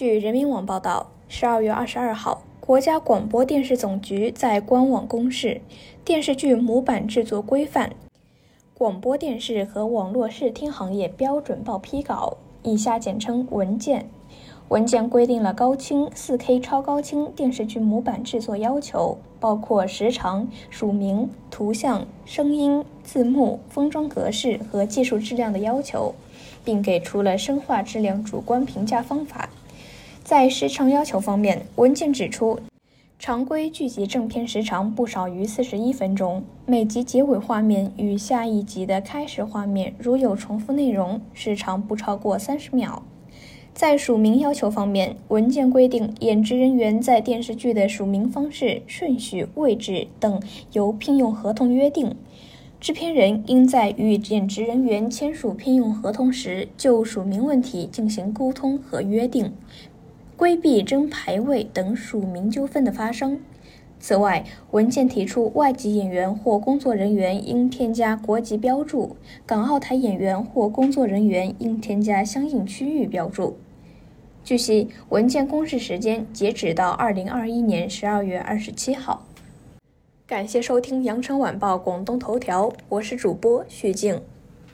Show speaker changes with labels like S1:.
S1: 据人民网报道，十二月二十二号，国家广播电视总局在官网公示《电视剧模板制作规范》广播电视和网络视听行业标准报批稿（以下简称文件）。文件规定了高清 4K 超高清电视剧模板制作要求，包括时长、署名、图像、声音、字幕、封装格式和技术质量的要求，并给出了声画质量主观评价方法。在时长要求方面，文件指出，常规剧集正片时长不少于四十一分钟，每集结尾画面与下一集的开始画面如有重复内容，时长不超过三十秒。在署名要求方面，文件规定，演职人员在电视剧的署名方式、顺序、位置等由聘用合同约定，制片人应在与演职人员签署聘用合同时，就署名问题进行沟通和约定。规避争排位等署名纠纷的发生。此外，文件提出，外籍演员或工作人员应添加国籍标注，港澳台演员或工作人员应添加相应区域标注。据悉，文件公示时间截止到二零二一年十二月二十七号。感谢收听羊城晚报广东头条，我是主播徐静。